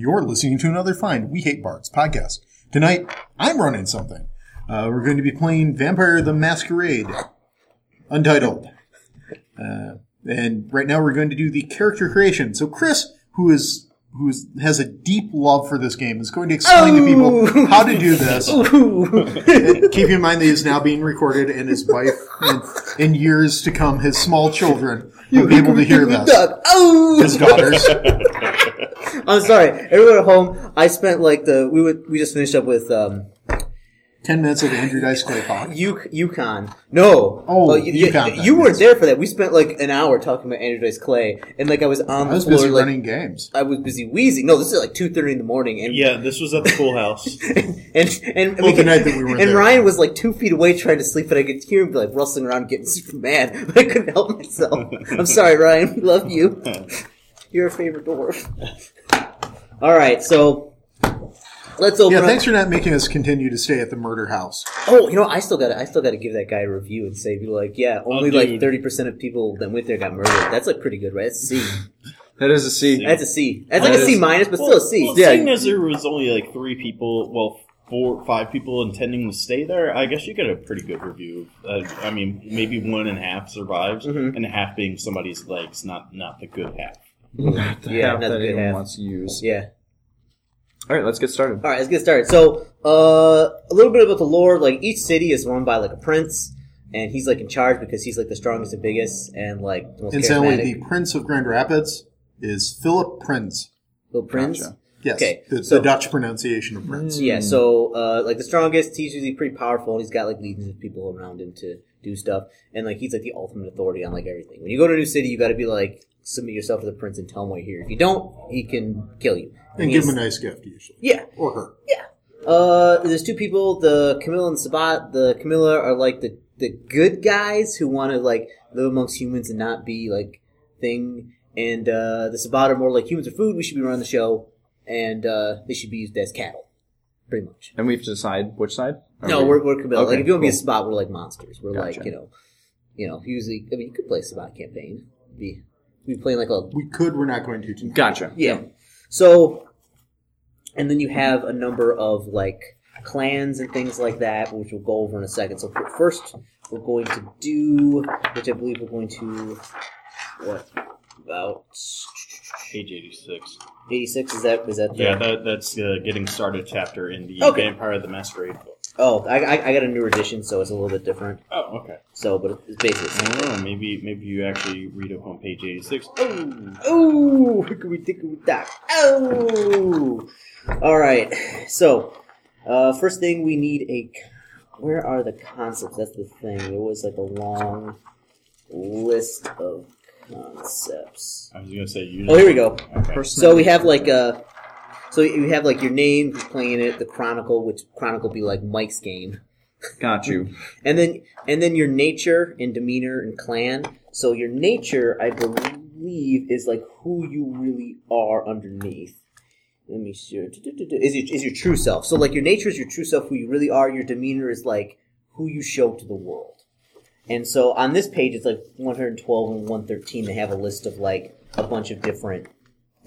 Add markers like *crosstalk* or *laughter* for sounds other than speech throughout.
You're listening to another fine We Hate Bards podcast. Tonight, I'm running something. Uh, we're going to be playing Vampire the Masquerade, Untitled. Uh, and right now we're going to do the character creation. So Chris, who is who is, has a deep love for this game, is going to explain to people how to do this. *laughs* Keep in mind that he's now being recorded, and his wife, and in years to come, his small children will be able to hear *laughs* this. Oh! His daughters. *laughs* *laughs* I'm sorry. Everyone at home, I spent like the we would we just finished up with um Ten minutes of Andrew Dice Clay talk. U- Yukon. No. Oh, Well, you, Yukon you, you weren't there for that. We spent like an hour talking about Andrew Dice Clay, and like I was on I the was floor, busy like running games. I was busy wheezing. No, this is like two thirty in the morning, and Yeah, this was at the pool house. *laughs* and and, and, Well, the night that we were and there. Ryan was like two feet away trying to sleep, and I could hear him like rustling around, getting super mad, but *laughs* I couldn't help myself. I'm sorry, Ryan. We love you. You're a favorite dwarf. All right, so let's open Yeah, up. thanks for not making us continue to stay at the murder house. Oh, you know, I still got to I still got to give that guy a review and say, be like, yeah, only like thirty percent of people that went there got murdered. That's like pretty good, right? That's a C. That is a C. That's a C. That's like That a C minus, but well, still a C. Well, Yeah. seeing as there was only like three people, well, four, five people intending to stay there, I guess you get a pretty good review. Uh, I mean, maybe one and a half survives, Mhm. and half being somebody's legs, not not the good half. Not the Yeah, half that anyone half. wants to use. Yeah. All right, let's get started. All right, let's get started. So, uh, a little bit about the lore. Like each city is run by like a prince, and he's like in charge because he's like the strongest and biggest, and like the most Incidentally, charismatic. the Prince of Grand Rapids is Philip Prinz. little prince. Gotcha. Yes, Okay, the, so- the Dutch pronunciation of Prince. Yeah, so uh, like the strongest, he's usually pretty powerful, and he's got like legions of people around him to do stuff, and like he's like the ultimate authority on like everything. When you go to a new city, you got to be like submit yourself to the prince and tell him why you're here. If you don't, he can kill you. And he give him a nice gift, usually. yeah. Or her. Yeah. Uh, there's two people, the Camarilla and Sabbat. The Camarilla are like the the good guys who want to like live amongst humans and not be like thing, and uh, the Sabbat are more like humans are food. We should be running the show, and uh, they should be used as cattle, pretty much. And we have to decide which side. Are No, we- we're, we're Camarilla. Okay, like if you want to be a cool. Sabbat, we're like monsters. We're Gotcha. like you know, you know. Usually, I mean, you could play a Sabbat campaign. Be be playing like a We could, we're not going to. tonight. Gotcha. yeah. So, and then you have a number of like clans and things like that, which we'll go over in a second. So first, we're going to do, which I believe we're going to, what about Page eighty six. eighty six? Is that is that the, Yeah, that, that's the getting started chapter in the Okay. Vampire the Masquerade book. Oh, I, I I got a newer edition, so it's a little bit different. Oh, okay. So, but it's basically. the I don't know. Maybe maybe you actually read up on page eighty six. Oh, oh, we hickory dickory dock. Oh, all right. So, uh, first thing we need a. Where are the concepts? That's the thing. It was like a long list of concepts. I was gonna say you. Oh, here we go. Okay. So we have like uh so you have like your name, who's playing it, the Chronicle, which Chronicle be like Mike's game. Got you. *laughs* And then and then your nature and demeanor and clan. So your nature, I believe, is like who you really are underneath. Let me see. Is your is your true self. So like your nature is your true self, who you really are. Your demeanor is like who you show to the world. And so on this page, it's like 112 and 113. They have a list of like a bunch of different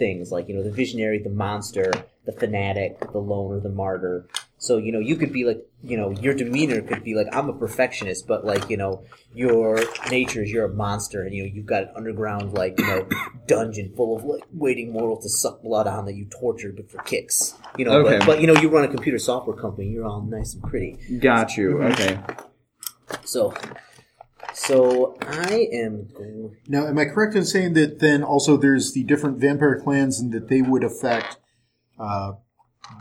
things, like you know the visionary, the monster, the fanatic, the loner, the martyr. So you know you could be like you know your demeanor could be like I'm a perfectionist, but like you know your nature is you're a monster, and you know you've got an underground like you know *coughs* dungeon full of like waiting mortals to suck blood on that you torture but for kicks. You know, Okay. but, but you know you run a computer software company, you're all nice and pretty. Got you. Mm-hmm. Okay. So, so I am going. Now, am I correct in saying that then also there's the different vampire clans and that they would affect uh,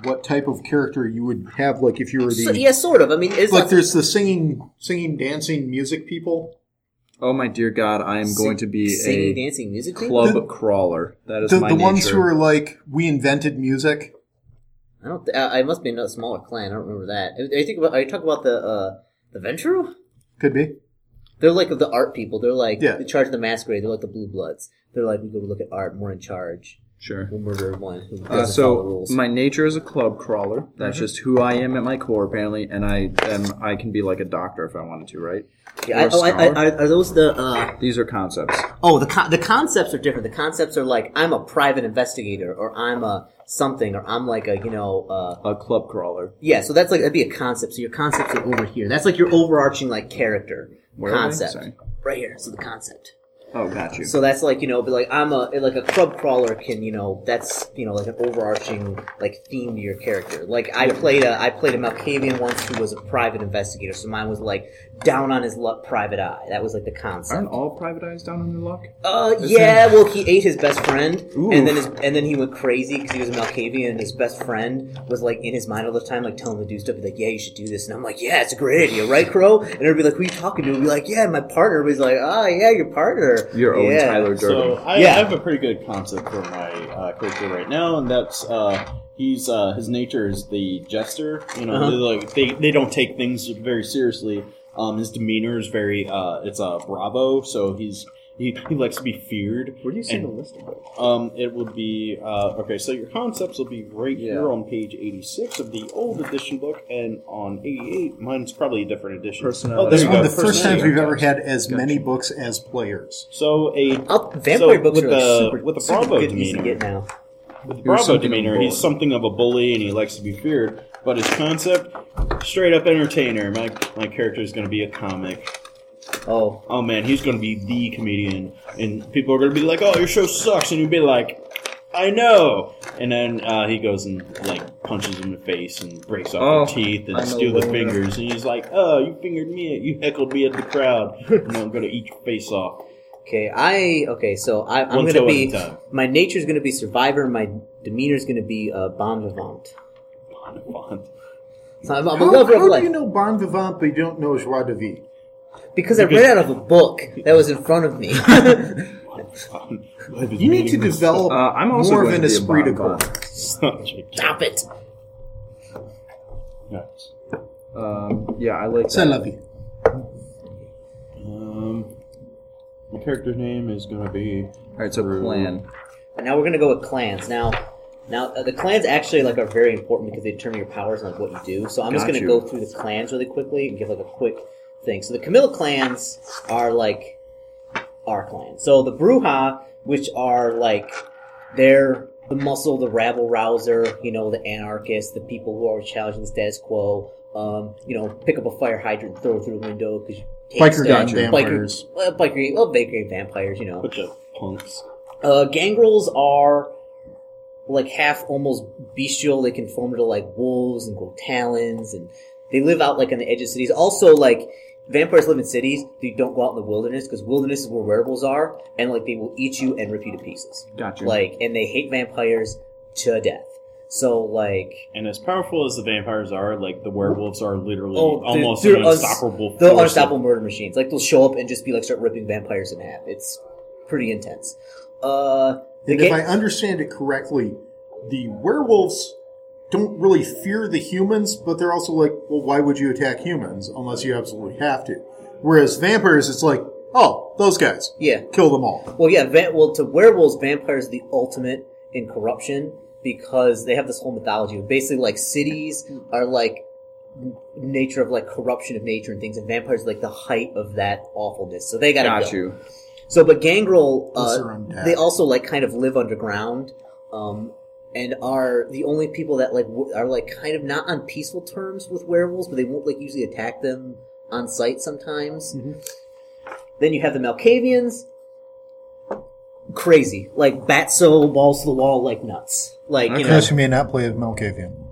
what type of character you would have? Like if you were the So, yeah, sort of. I mean, it's like not, there's the singing, singing, dancing, music people. Oh my dear God, I am going to be singing, a dancing, music. club The- crawler. That is The, my the ones who are like we invented music. I don't. Th- I I must be another smaller clan. I don't remember that. Are you think about? Are you talking about the uh, the Ventrue? Could be. They're like the art people. They're like Yeah. in charge of the masquerade. They're like the blue bloods. They're like we go to look at art. and We're in charge. Sure. We'll murder one who doesn't Uh, follow the so rules. my nature is a club crawler. That's Mm-hmm. just who I am at my core, apparently, and I am I can be like a doctor if I wanted to, right? Yeah, I, or oh, I, I, are, are those the? Uh, These are concepts. oh, the con- the concepts are different. The concepts are like I'm a private investigator, or I'm a something, or I'm like a you know. Uh, A club crawler. yeah, so that's like that'd be a concept. So your concepts are over here. That's like your overarching like character Where concept Sorry. right here. So the concept. Oh, got you. So that's like you know, but like I'm a like a club crawler can you know that's you know like an overarching like theme to your character. Like I played a I played a Malkavian once who was a private investigator, so mine was like down on his luck, private eye. That was like the concept. Aren't all private eyes down on their luck? Uh, yeah. Well, he ate his best friend, Ooh. and then his and then he went crazy because he was a Malkavian, and his best friend was like in his mind all the time, like telling him to do stuff. He's like, "Yeah, you should do this," and I'm like, "Yeah, it's a great idea, right, Crow?" And everybody be like, "Who are you talking to?" And be like, "Yeah, my partner." He's like, "Ah, yeah, your partner." You're Owen yeah. Tyler Durden. So I, Yeah. I have a pretty good concept for my uh, character right now, and that's uh, he's uh, his nature is the jester. You know, Uh-huh. like they they don't take things very seriously. Um, his demeanor is very uh, it's a uh, bravo, so he's he, he likes to be feared. Where do you see And- the list of those? Um, it would be uh, okay. So your concepts will be right Yeah. here on page eighty-six of the old edition book, and on eighty-eight, mine's probably a different edition. Personality. Oh, This you one go. the first time we've ever had as many books as players. So a Oh, vampire So, books with are the- super, with the super Bravo good easy to demeanor. get now. With He was Bravo something of a demeanor, he's something of a bully and he likes to be feared. But his concept, straight up entertainer. My my character is going to be a comic. Oh, Oh man, he's going to be the comedian, and people are going to be like, "Oh, your show sucks," and you'll be like, "I know." And then uh, he goes and like punches him in the face and breaks off Oh, the teeth and steals the fingers. And he's like, "Oh, you fingered me. You heckled me at the crowd. and I'm going to eat your face off." Okay. I okay. So I, I'm gonna be a time. my nature's gonna be survivor. My demeanor's gonna be uh, bon vivant. So I'm, I'm a How, of how do you know Bon Vivant but you don't know Joie de Vie? because I read out of a book that was in front of me. *laughs* You need to develop Uh, I'm also more of an to be a esprit de corps. Stop it. Nice. Um, yeah, I like that. la vie. Um, my character's name is going to be. All right, so plan. And now we're gonna go with clans. Now, now uh, the clans actually like are very important because they determine your powers and like what you do. So I'm just Got gonna you. go through the clans really quickly and give like a quick thing. So the Camarilla clans are like our clan. So the Brujah, which are like they're the muscle, the rabble rouser, you know, the anarchists, the people who are challenging the status quo. Um, you know, pick up a fire hydrant, and throw it through the window because Biker gang stuff. vampires. Biker, well, biker, well, biker gang vampires, you know. Bunch of punks. Uh, gangrels are like half almost bestial. They can form into like wolves and grow talons, and they live out like on the edge of cities. Also, like vampires live in cities. They don't go out in the wilderness because wilderness is where werewolves are, and like they will eat you and rip you to pieces. Gotcha. Like, and they hate vampires to death. So, like, And as powerful as the vampires are, like the werewolves are literally Oh, they're- almost they're an uns- unstoppable. the force unstoppable murder machines. Like they'll show up and just be like start ripping vampires in half. It's pretty intense. Uh, the And if I understand it correctly, the werewolves don't really fear the humans, but they're also like, well, why would you attack humans unless you absolutely have to? Whereas vampires, it's like, oh, those guys, yeah, kill them all. Well, yeah. Va- well, to werewolves, vampires are the ultimate in corruption because they have this whole mythology. of Basically, like cities are like nature of like corruption of nature and things, and vampires are like the height of that awfulness. So they gotta Got go. you. So, but gangrel, uh, they also like kind of live underground, um, and are the only people that like w- are like kind of not on peaceful terms with werewolves, but they won't like usually attack them on sight sometimes. Then you have the Malkavians, crazy, like batso balls to the wall like nuts, like you know. Chris, you may not play as Malkavian.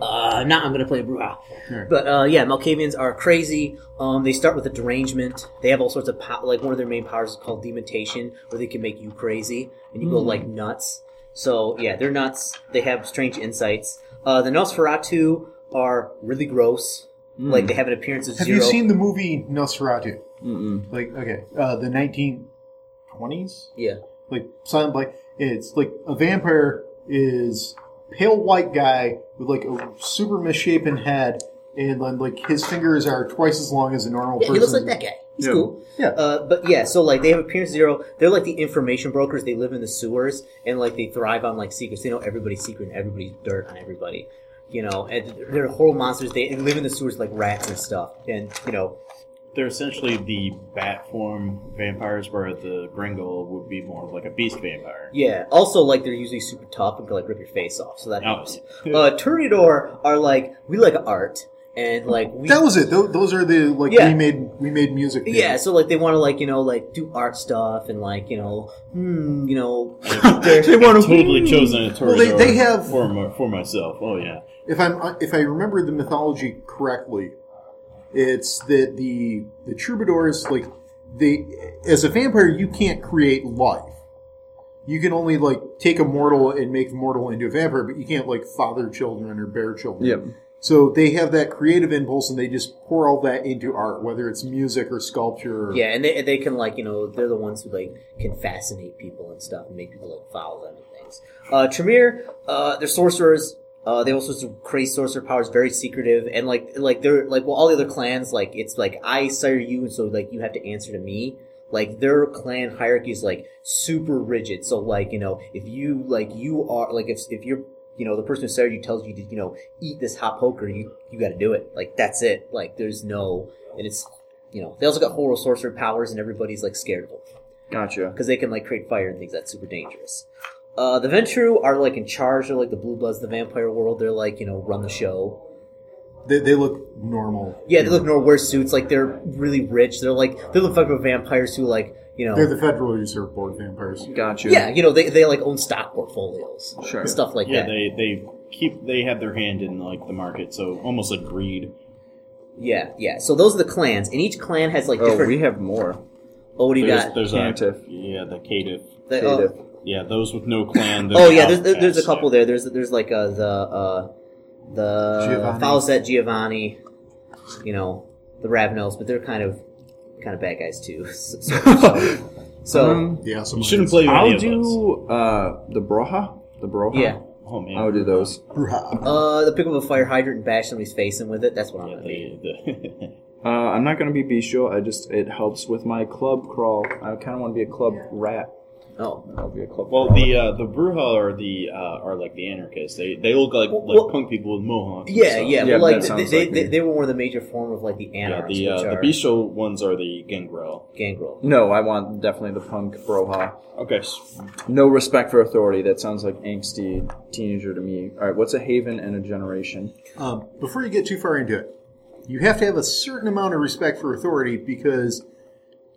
Uh, not I'm gonna play Brujah. Alright. But uh, yeah, Malkavians are crazy. Um, they start with a derangement. They have all sorts of pow- like one of their main powers is called dementation, where they can make you crazy and you go like nuts. So yeah, they're nuts. They have strange insights. Uh, the Nosferatu are really gross. Like they have an appearance of Have zero. you seen the movie Nosferatu? Mm-mm. Like, okay, uh, the 1920s? Yeah. Like silent like it's like a vampire is pale white guy with like a super misshapen head and then like his fingers are twice as long as a normal Yeah, person he looks like that guy. He's Yeah. cool. Yeah. Uh, but yeah, so like they have appearance zero. They're like the information brokers. They live in the sewers and like they thrive on like secrets. They know everybody's secret and everybody's dirt on everybody. You know, and they're horrible monsters. They live in the sewers like rats and stuff. And you know, They're essentially the bat form vampires, where the Gangrel would be more of like a beast vampire. yeah. Also, like they're usually super tough and can like rip your face off. So that Oh. helps. *laughs* Uh, Toreador are like we like art and like we That was it. Tho- Those are the like Yeah. we made we made music. Yeah, so like they want to like you know like do art stuff and like you know hmm you know *laughs* *laughs* they're- want to totally chosen a Well, they- they have- for my, for myself. Oh yeah, if I'm uh, if I remember the mythology correctly, it's that the the troubadours like they as a vampire you can't create life. You can only like take a mortal and make the mortal into a vampire, but you can't like father children or bear children. Yep. So they have that creative impulse and they just pour all that into art, whether it's music or sculpture. Or, yeah, and they they can like you know they're the ones who like can fascinate people and stuff and make people like follow them and things. Uh, Tremere, uh, they're sorcerers. Uh, they also have crazy sorcerer powers, very secretive, and like like they're like well all the other clans like it's like I sire you, and so like you have to answer to me. Like their clan hierarchy is like super rigid. So like you know if you like you are like if if you're you know the person who sired you tells you to you know eat this hot poker, you you got to do it. Like that's it. Like there's no and it's you know they also got horrible sorcerer powers, and everybody's like scared of them Gotcha. because they can like create fire and things that's super dangerous. Uh, the Ventrue are like in charge. They're like the blue bloods, the vampire world. They're like you know run the show. They, they look normal. Yeah, they look normal, wear suits. Like they're really rich. They're like they're the fucking vampires who like you know. They're the Federal Reserve Board vampires. Gotcha. yeah, you know they, they like own stock portfolios, Sure. and stuff like yeah. that. They they keep they have their hand in like the market, so almost like greed. yeah, yeah. So those are the clans, and each clan has like Oh, different. we have more. oh, what do you There's, got? there's Caitiff. a yeah the caitiff. The- oh, Caitiff. Yeah, those with no clan. oh yeah, there's, there's a couple there. There's there's like uh, the uh, the Giovanni. Falset Giovanni, you know the Ravenels, but they're kind of kind of bad guys too. *laughs* So, so, so, *laughs* Um, Yeah, some You shouldn't these. play with any I'll of those. do uh, the Brujah. The Brujah. yeah. Oh man. I'll do those. Brujah. Uh, the pick up a fire hydrant and bash somebody's face in with it. That's what I'm Yeah, gonna be. the, the *laughs* Uh, I'm not gonna be bestial. I just it helps with my club crawl. I kind of want to be a club rat. Oh, I'll be a club. well, the uh, the Brujah are the uh, are like the anarchists. They they look like Well, like well- punk people with mohawks. yeah, stuff. yeah. Yeah, but like they, they, like they, they were one of the major form of like the Yeah, the uh, which the are bestial ones are the gangrel. gangrel. no, I want definitely the punk Brujah. Okay, No respect for authority. That sounds like angsty teenager to me. All right, what's a haven and a generation? Um, before you get too far into it, you have to have a certain amount of respect for authority because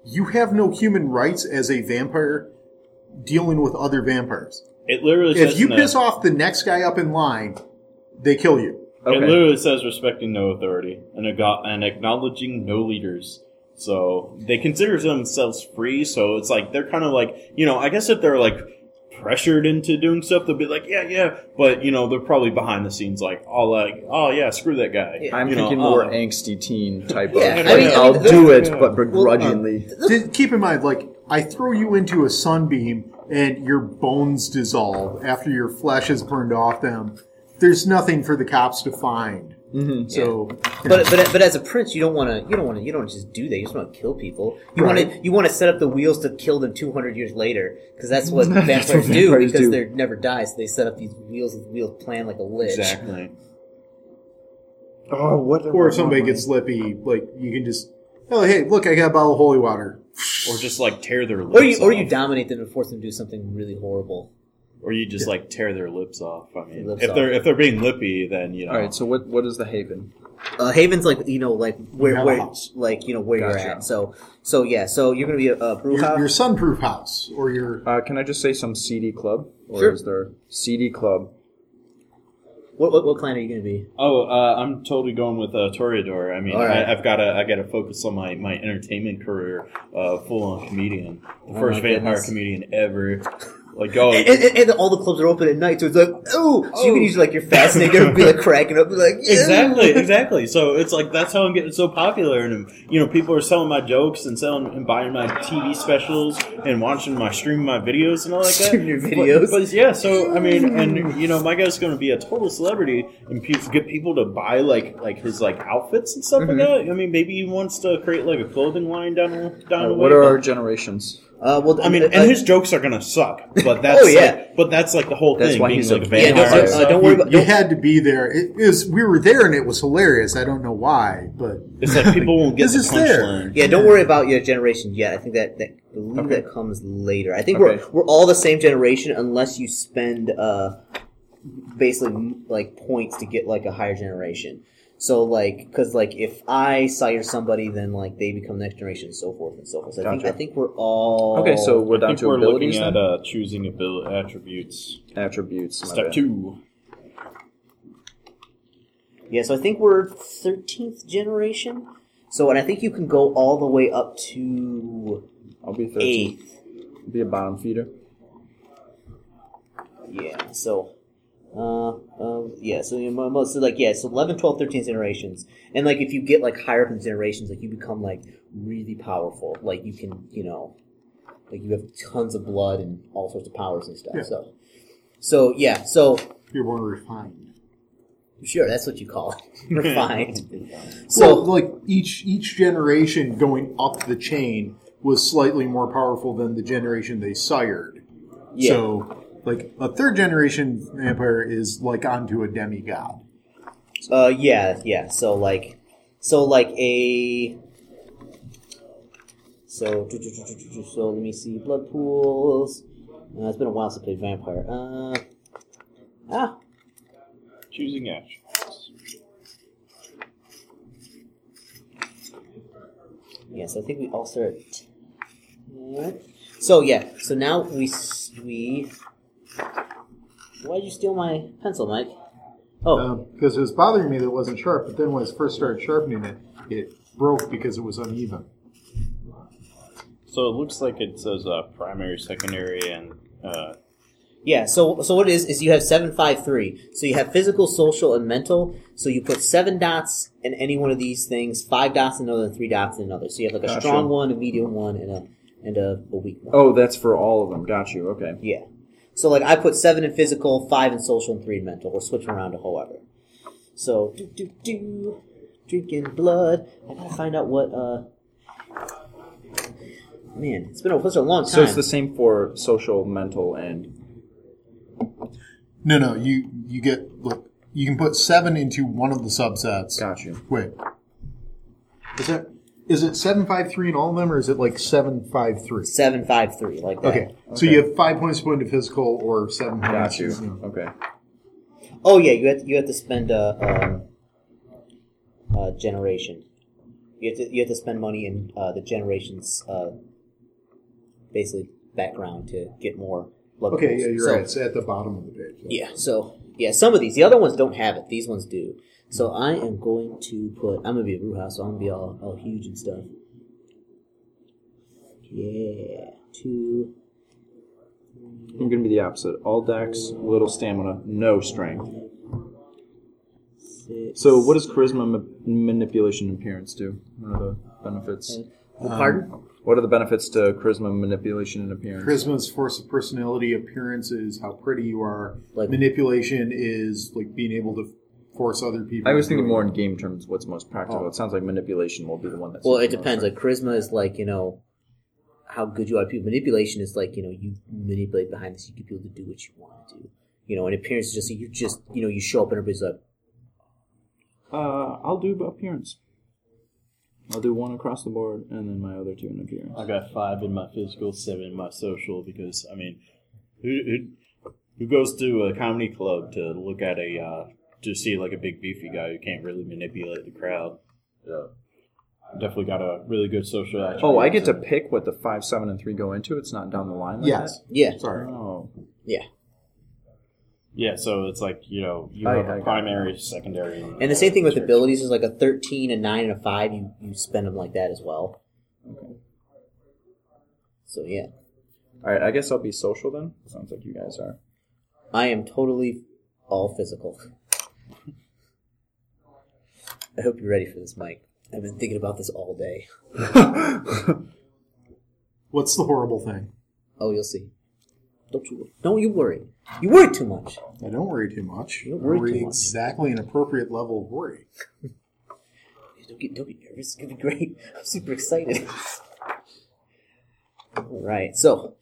you have no human rights as a vampire dealing with other vampires. it literally If says you in piss off the next guy up in line, they kill you. it literally says respecting no authority and ago- and acknowledging no leaders. So they consider themselves free. So it's like they're kind of like you know I guess if they're like pressured into doing stuff, they'll be like yeah yeah. But you know they're probably behind the scenes like all like oh yeah screw that guy. Yeah. I'm You know, thinking um, more oh. angsty teen type Yeah, of. I mean- I'll I mean, do it, yeah. but begrudgingly. Uh, Just keep in mind, like, I throw you into a sunbeam and your bones dissolve after your flesh has burned off them. There's nothing for the cops to find. Mhm. So, But but but as a prince, you don't want to you don't want to you don't just do that. You just want to kill people. You want to you want to set up the wheels to kill them 200 years later because that's what *laughs* That's vampires what do vampires because do. they never die. So they set up these wheels with wheels plan like a lich. Exactly. Oh, what? or if somebody gets slippy, like, you can just, oh, hey, look, I got a bottle of holy water. Or just like tear their lips Or you or you dominate them and force them to do something really horrible. or you just like tear their lips off. I mean, Lips if they're if they're being lippy, then you know. All right, so what? What is the haven? Uh, Haven's like you know like where have a where house. like you know where Gotcha. you're at. So so yeah. So you're gonna be a, a brew Your, house. your sunproof house, or your, Uh, can I just say some CD club, or Sure. is there CD club? What, what what clan are you gonna be? Oh, uh, I'm totally going with uh, Toreador. I mean, right. I, I've got to I got to focus on my, my entertainment career, uh, full on comedian, the Oh first vampire comedian ever. Like, oh, And, and, and all the clubs are open at night, so it's like, oh, so you can use like your fascinator and be like cracking up, be like, "Yeah." exactly, exactly. So it's like that's how I'm getting so popular, and you know, people are selling my jokes and selling and buying my TV specials and watching my streaming my videos and all like that. Streaming your videos. but, yeah. So I mean, and you know, my guy's going to be a total celebrity, and pe- get people to buy like like his like outfits and stuff Mm-hmm. like that. I mean, maybe he wants to create like a clothing line down the down the way. what are but- our generations? Uh, well, I mean, uh, and his jokes are gonna suck, but *laughs* that's Oh, yeah. like, but that's like the whole That's thing. why being he's like a a Yeah, don't, uh, don't worry You, about. you Don't, had to be there. It is. We were there, and it was hilarious. I don't know why, but It's like people won't *laughs* get This the is there. punchline. yeah, don't worry about your generation yet. I think that that I believe Okay. that comes later. I think Okay. we're we're all the same generation unless you spend uh basically like points to get like a higher generation. So like, because like if I sire somebody, then like they become next generation, and so forth and so forth. So I think Gotcha. I think we're all Okay, so we're I down think to we're abilities looking at then? uh, choosing abil- attributes. attributes. my Step bad. two. Yeah, so I think we're thirteenth generation. So, and I think you can go all the way up to I'll be 13. eighth. Be a bottom feeder. Yeah. So, uh, um, yeah. So, you know, most like yeah. So 11, 12, 13 generations, and like if you get like higher up in generations, like you become like really powerful. Like you can, you know, like you have tons of blood and all sorts of powers and stuff. Yeah. So, so yeah. So you're more refined. sure, that's what you call it. *laughs* refined. So, so like each each generation going up the chain was slightly more powerful than the generation they sired. yeah. So, like a third generation vampire is like onto a demigod. Uh, yeah, yeah. So like, so like a. So so let me see blood pools. Uh, it's been a while since I played vampire. Uh, ah, Choosing attributes. yes. I think we all start. at So yeah. So now we we. Why'd you steal my pencil, Mike? Oh, Because it was bothering me that it wasn't sharp, but then when I first started sharpening it, it broke because it was uneven. So it looks like it says uh, primary, secondary, and uh, Yeah, so so what it is is you have seven five three. So you have physical, social, and mental. So you put seven dots in any one of these things, five dots in another, and three dots in another. So you have like a Gotcha. strong one, a medium one, and a and a, a weak one. Oh, that's for all of them. Got you. Okay. Yeah. So like I put seven in physical, five in social, and three in mental. We're switching around to however. So do do do drinking blood. I gotta find out what uh Man, it's been a, it's a long time. So it's the same for social, mental, and No, no, you you get look. You can put seven into one of the subsets. got you. Wait, is it is it seven five three in all of them, or is it like seven five three? seven five three like that. Okay, so you have five points to put into physical, or seven points. Got you. to- Okay. Oh yeah, you have to, you have to spend a um, uh, generation. You have to you have to spend money in uh, the generation's uh, basically background to get more blood. Okay, yeah, you're So- right. It's at the bottom of the page. Yeah, so yeah, some of these the other ones don't have it. These ones do. So I am going to put. I'm gonna be a brew house, so I'm gonna be all, all huge and stuff. Yeah, two. I'm gonna be the opposite. All dex, little stamina, no strength. Six. So, what does charisma, ma- manipulation, and appearance do? What are the benefits? Uh, uh, pardon? What are the benefits to charisma, manipulation, and appearance? Charisma's force of personality. Appearance is how pretty you are. Like- Manipulation is like being able to force other people. I was thinking more in game terms. What's most practical? Oh. It sounds like manipulation will be the one that's. Well, it depends. Like charisma is like you know how good you are. People manipulation is like you know you manipulate behind this. You get people to do what you want to do. You know, and appearance is just you just you know you show up and everybody's like, Uh, I'll do appearance. I'll do one across the board, and then my other two in appearance. I got five in my physical, seven in my social. Because I mean, who who, who goes to a comedy club to look at a uh, to see like a big beefy guy who can't really manipulate the crowd? Yeah, definitely got a really good social. Oh, I get to pick what the five, seven, and three go into. It's not down the line. Like Yes. yeah, Sorry. Oh, yeah. Yeah, so it's like you know you I- have I a got primary, secondary, And the same thing with abilities is like a thirteen, a nine, and a five. You you spend them like that as well. okay. So yeah, All right, I guess I'll be social then. Sounds like you guys are. I am totally all physical. I hope you're ready for this, Mike. I've been thinking about this all day. *laughs* What's the horrible thing? Oh, you'll see. Don't you? Don't you worry. You worry too much. I don't worry too much. You don't I worry worry too much. exactly an appropriate level of worry. Don't get, don't get nervous. It's gonna be great. *laughs* I'm super excited. All right, so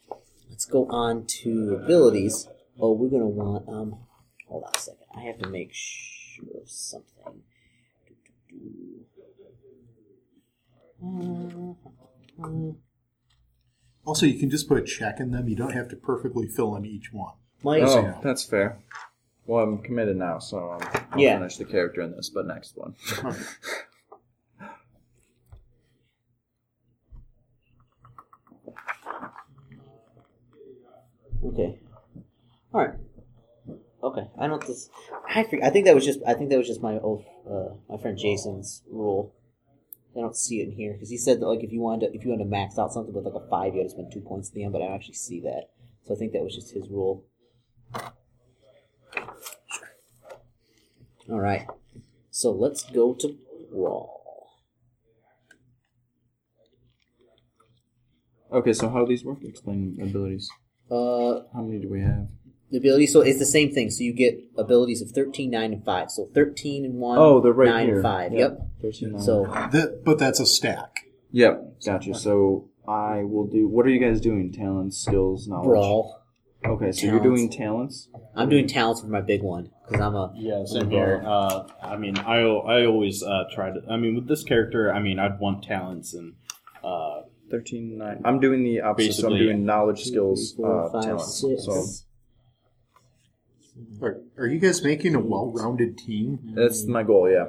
let's go on to abilities. Oh, we're gonna want um. Hold on a second. I have to make sure of something. Uh, uh, Also, you can just put a check in them. You don't have to perfectly fill in each one. Mike, so- Oh, that's fair. Well, I'm committed now, so I'm, I'll Yeah. finish the character in this, but next one. *laughs* Okay. All right. Okay. I don't. This. I forget, I think that was just. I think that was just my old. Uh, my friend Jason's rule. I don't see it in here because he said that like if you wanted to, if you wanted to max out something with like a five, you had to spend two points at the end. But I don't actually see that. So I think that was just his rule. All right. So let's go to brawl. Okay, so how do these work? Explain abilities. Uh, How many do we have? The ability. So it's the same thing. So you get abilities of 13, 9, and five. So thirteen and one. Oh, they're right nine here. and five. Yeah. Yep. 13. So That, but that's a stack. Yep, gotcha. So I will do. What are you guys doing? Talents, skills, knowledge. brawl. Okay, so Talents. you're doing talents. I'm doing talents for my big one because I'm a Yeah, same here. Uh, I mean, I I always uh, try to. I mean, with this character, I mean, I'd want talents and uh, 13, 9. I'm doing the opposite. so I'm doing knowledge, skills, four, uh, five, talents. six. So Are, are you guys making a well-rounded team? that's my goal. Yeah.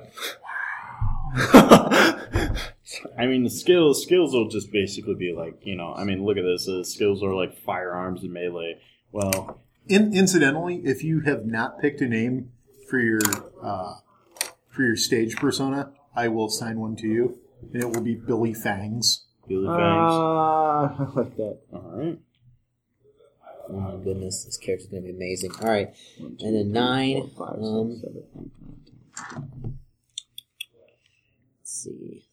*laughs* I mean, the skills skills will just basically be like you know. I mean, look at this. The skills are like firearms and melee. Well, In, incidentally, if you have not picked a name for your uh, for your stage persona, I will assign one to you, and it will be Billy Fangs. Billy Fangs. Ah, *laughs* I like that. All right. Oh my goodness, this character's gonna be amazing. All right, and then nine. Um, six, seven, eight, nine, ten. let's see.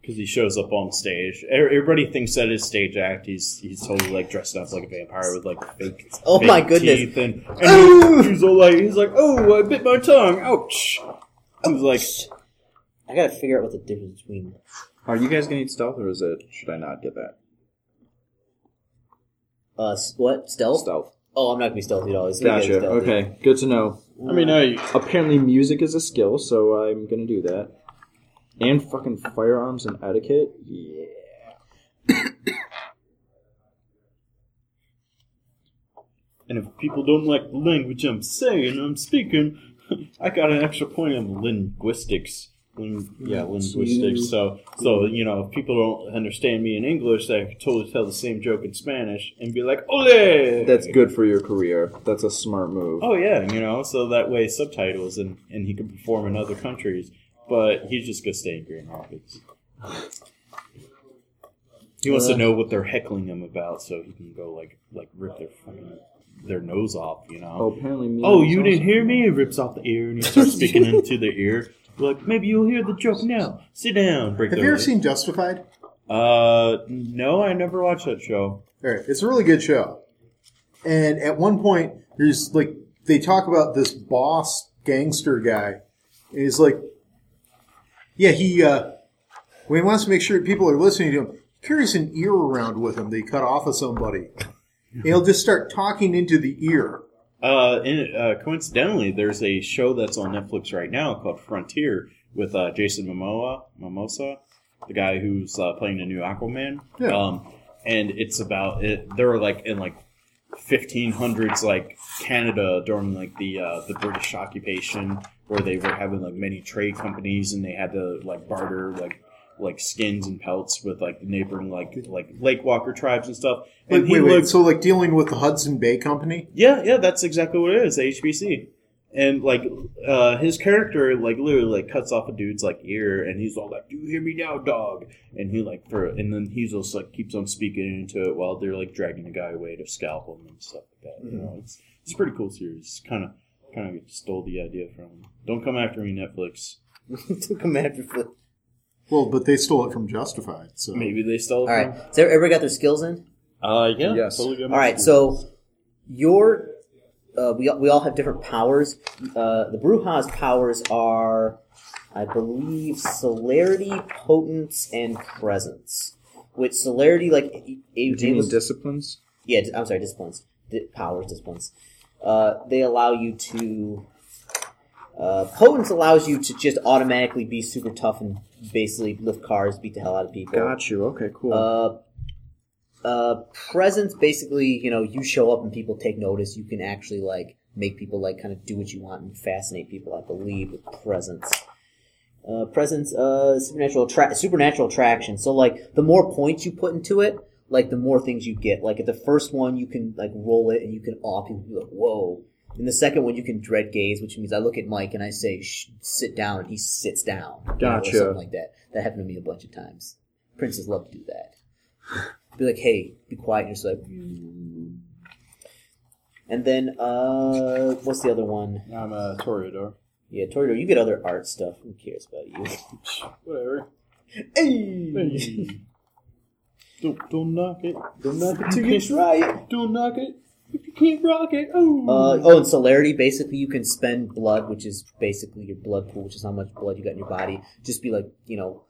Because he shows up on stage. E- Everybody thinks that his stage act. He's he's totally like dressed up like a vampire with like fake. Oh fake my goodness. Teeth and, and he- he's all like he's like, oh, I bit my tongue. Ouch. He's like, I gotta figure out what the difference between. Are you guys gonna need stealth, or is it? Should I not get that Uh, what stealth? stealth? Oh, I'm not gonna be stealthy at all. It's gonna get Gotcha. stealthy. Okay, good to know. I mean, I Apparently, music is a skill, so I'm gonna do that. And fucking firearms and etiquette. Yeah. and if people don't like the language I'm saying, I'm speaking, *laughs* I got an extra point on linguistics. Ling- yeah, linguistics. So, so you know, if people don't understand me in English, I can totally tell the same joke in Spanish and be like, "Ole!" That's good for your career. That's a smart move. Oh yeah, you know, so that way subtitles and and he can perform in other countries. But he's just gonna stay in Grand Rapids. He wants to Uh. know what they're heckling him about, so he can go like like rip their fucking their nose off. You know. Oh, apparently, music Oh, you didn't hear me? He rips off the ear and he starts speaking *laughs* into the ear. Like, maybe you'll hear the joke now. Sit down. Break Have the you ever seen Justified? Uh, no, I never watched that show. All right, it's a really good show. And at one point, there's like they talk about this boss gangster guy, and he's like, "Yeah, he uh, when he wants to make sure people are listening to him, he carries an ear around with him. They cut off of somebody, and he'll just start talking into the ear. Uh, in, uh, coincidentally, there's a show that's on Netflix right now called Frontier with uh, Jason Momoa, Mimosa, the guy who's uh, playing the new Aquaman. Yeah. Um, and it's about it. They're like in like 1500s, like Canada during like the uh, the British occupation, where they were having like many trade companies and they had to like barter like like skins and pelts with like the neighboring like like Lake Walker tribes and stuff. And Wait, he wait, wait. looked- So like dealing with the Hudson Bay Company. yeah, yeah, that's exactly what it is. HBC. and like uh, his character like literally like cuts off a dude's like ear, and he's all like, "Do you hear me now, dog?" And he like for and then he's just like keeps on speaking into it while they're like dragging the guy away to scalp him and stuff like that. You know, it's it's a pretty cool series. Kind of kind of stole the idea from. him. Don't come after me, Netflix. *laughs* Come after Flip. Well, but they stole it from Justified, so Maybe they stole it. All right. So everybody got their skills in? Uh, yeah. Yes. Totally got All right. So your uh, we we all have different powers. Uh, the Brujah's powers are, I believe, celerity, potence, and presence. Which celerity, like, it, it, Do you it was- disciplines? yeah, I'm sorry, disciplines, Di- powers, disciplines. Uh, they allow you to. Uh, potence allows you to just automatically be super tough and basically lift cars, beat the hell out of people. Got you. Okay, cool. Uh, uh, presence basically, you know, you show up and people take notice. You can actually like make people like kind of do what you want and fascinate people. I believe with presence. Uh, presence, uh, supernatural attra- supernatural attraction. So like the more points you put into it, like the more things you get. Like at the first one, you can like roll it and you can awe people. Be like, whoa. In the second one, you can dread gaze, which means I look at Mike and I say, "Sit down," and he sits down. You know, or Gotcha. something like that. That happened to me a bunch of times. Princes love to do that. *laughs* Be like, hey, be quiet. And you're like, "Mm." and then uh, what's the other one? I'm a Toreador. Yeah, Toreador. You get other art stuff. Who cares about you? *laughs* Whatever. hey, Hey. don't don't knock it. don't knock it till you try it. Don't knock it. If you can't rock it, oh. Uh, oh, and celerity. Basically, you can spend blood, which is basically your blood pool, which is how much blood you got in your body. Just be like, you know,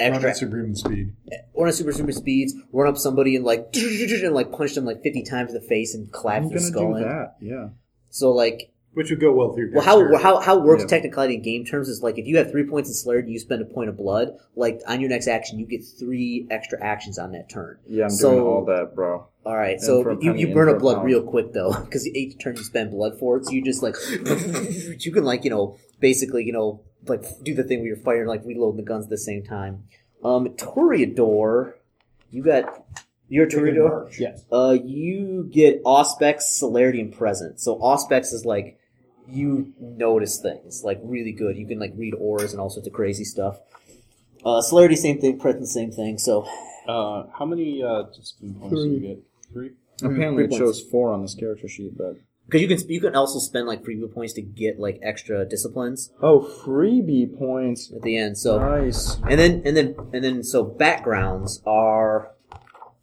run extra at superhuman speed. run at super super speeds, run up somebody and like *laughs* and like punch them like fifty times in the face and clap I'm their gonna skull do in. that. Yeah. So like Which would go well through. Well, how dexterity. how how it works Yeah. technically in game terms is like if you have three points in celerity, you spend a point of blood. Like on your next action, you get three extra actions on that turn. Yeah, I'm So- doing all that, bro. All right, And so for you, you burn up a blood pound. real quick though, *laughs* because each turn you spend blood for it. So you just like *laughs* you can like you know basically you know like do the thing where you're firing like reloading the guns at the same time. Um, Toreador, you got you're Toreador. yes. Uh, you get Auspex, Celerity, and Presence. So Auspex is like you notice things like really good. You can like read auras and all sorts of crazy stuff. Uh, Celerity, same thing. Presence, same thing. So Uh, how many uh, discipline points do you get? Three. Apparently, three it points. shows four on this character sheet, but because you can you can also spend like freebie points to get like extra disciplines oh, freebie points. at the end. So Nice. and then and then and then so backgrounds are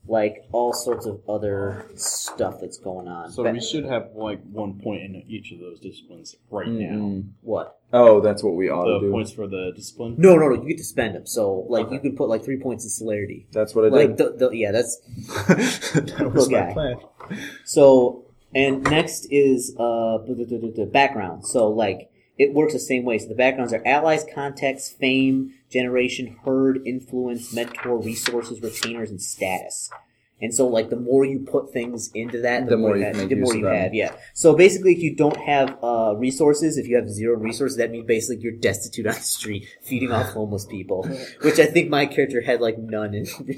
like all sorts of other stuff that's going on. So Ba- we should have like one point in each of those disciplines right now. Mm-mm. what? Oh, that's what we ought to The do. points for the discipline. No, no, no. You get to spend them. So like you can put like three points in celerity. That's what I Like did. the, the yeah, that's *laughs* that was Okay. my plan. so. And next is uh the background. So like it works the same way. So the backgrounds are allies, contacts, fame, generation, herd, influence, mentor, resources, retainers, and status. And so like the more you put things into that, the, The more more you have, can make the more you of them. have. Yeah. So basically, if you don't have uh, resources, if you have zero resources, that means basically you're destitute on the street, feeding off homeless people. *laughs* Which I think my character had like none. In *laughs*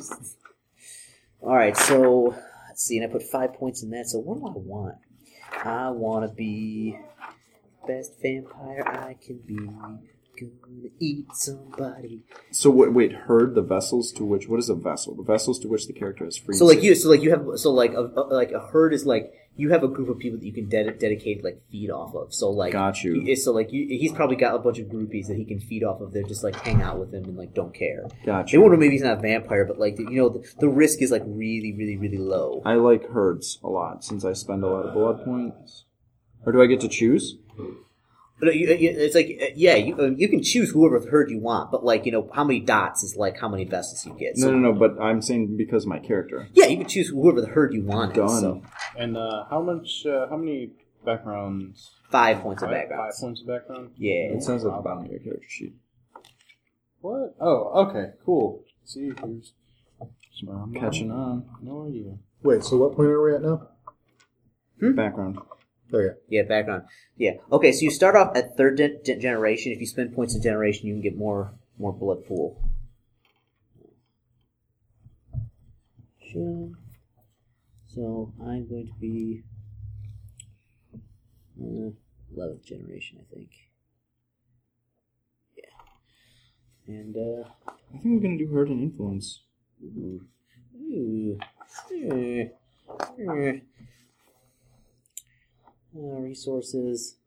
All right, so let's see, and I put five points in that. So what do I want? I want to be best vampire I can be. Gonna eat somebody. So wait, wait, herd the vessels to which? What is a vessel? The vessels to which the character is free. So like you, so like you have, so like a, a- like a herd is like you have a group of people that you can ded- dedicate like feed off of. So like Got you. he- so like you, he's probably got a bunch of groupies that he can feed off of. They're just like hang out with him and like don't care. Got you. They wonder maybe he's not a vampire, but like you know the, the risk is like really really really low. I like herds a lot since I spend a lot of blood points. Or do I get to choose? But you- you- it's like uh, yeah, you uh, you can choose whoever the herd you want, but like you know how many dots is like how many vessels you get. So No, no, no. But I'm saying because of my character. yeah, you can choose whoever the herd you want. Done. Is, so And uh, how much? Uh, how many backgrounds? five points of Five, background. five points of background. Yeah. It sounds at the bottom of your character sheet. What? Oh, okay, cool. See, here's I'm catching on. No idea. Wait, so what point are we at now? Background. Okay. Yeah, background. Yeah. Okay, so you start off at third de- de- generation. If you spend points in generation, you can get more more blood pool. Sure. So I'm going to be uh, eleventh generation, I think. Yeah. And uh, I think we're gonna do hurt and influence. ooh, ooh. Uh, resources.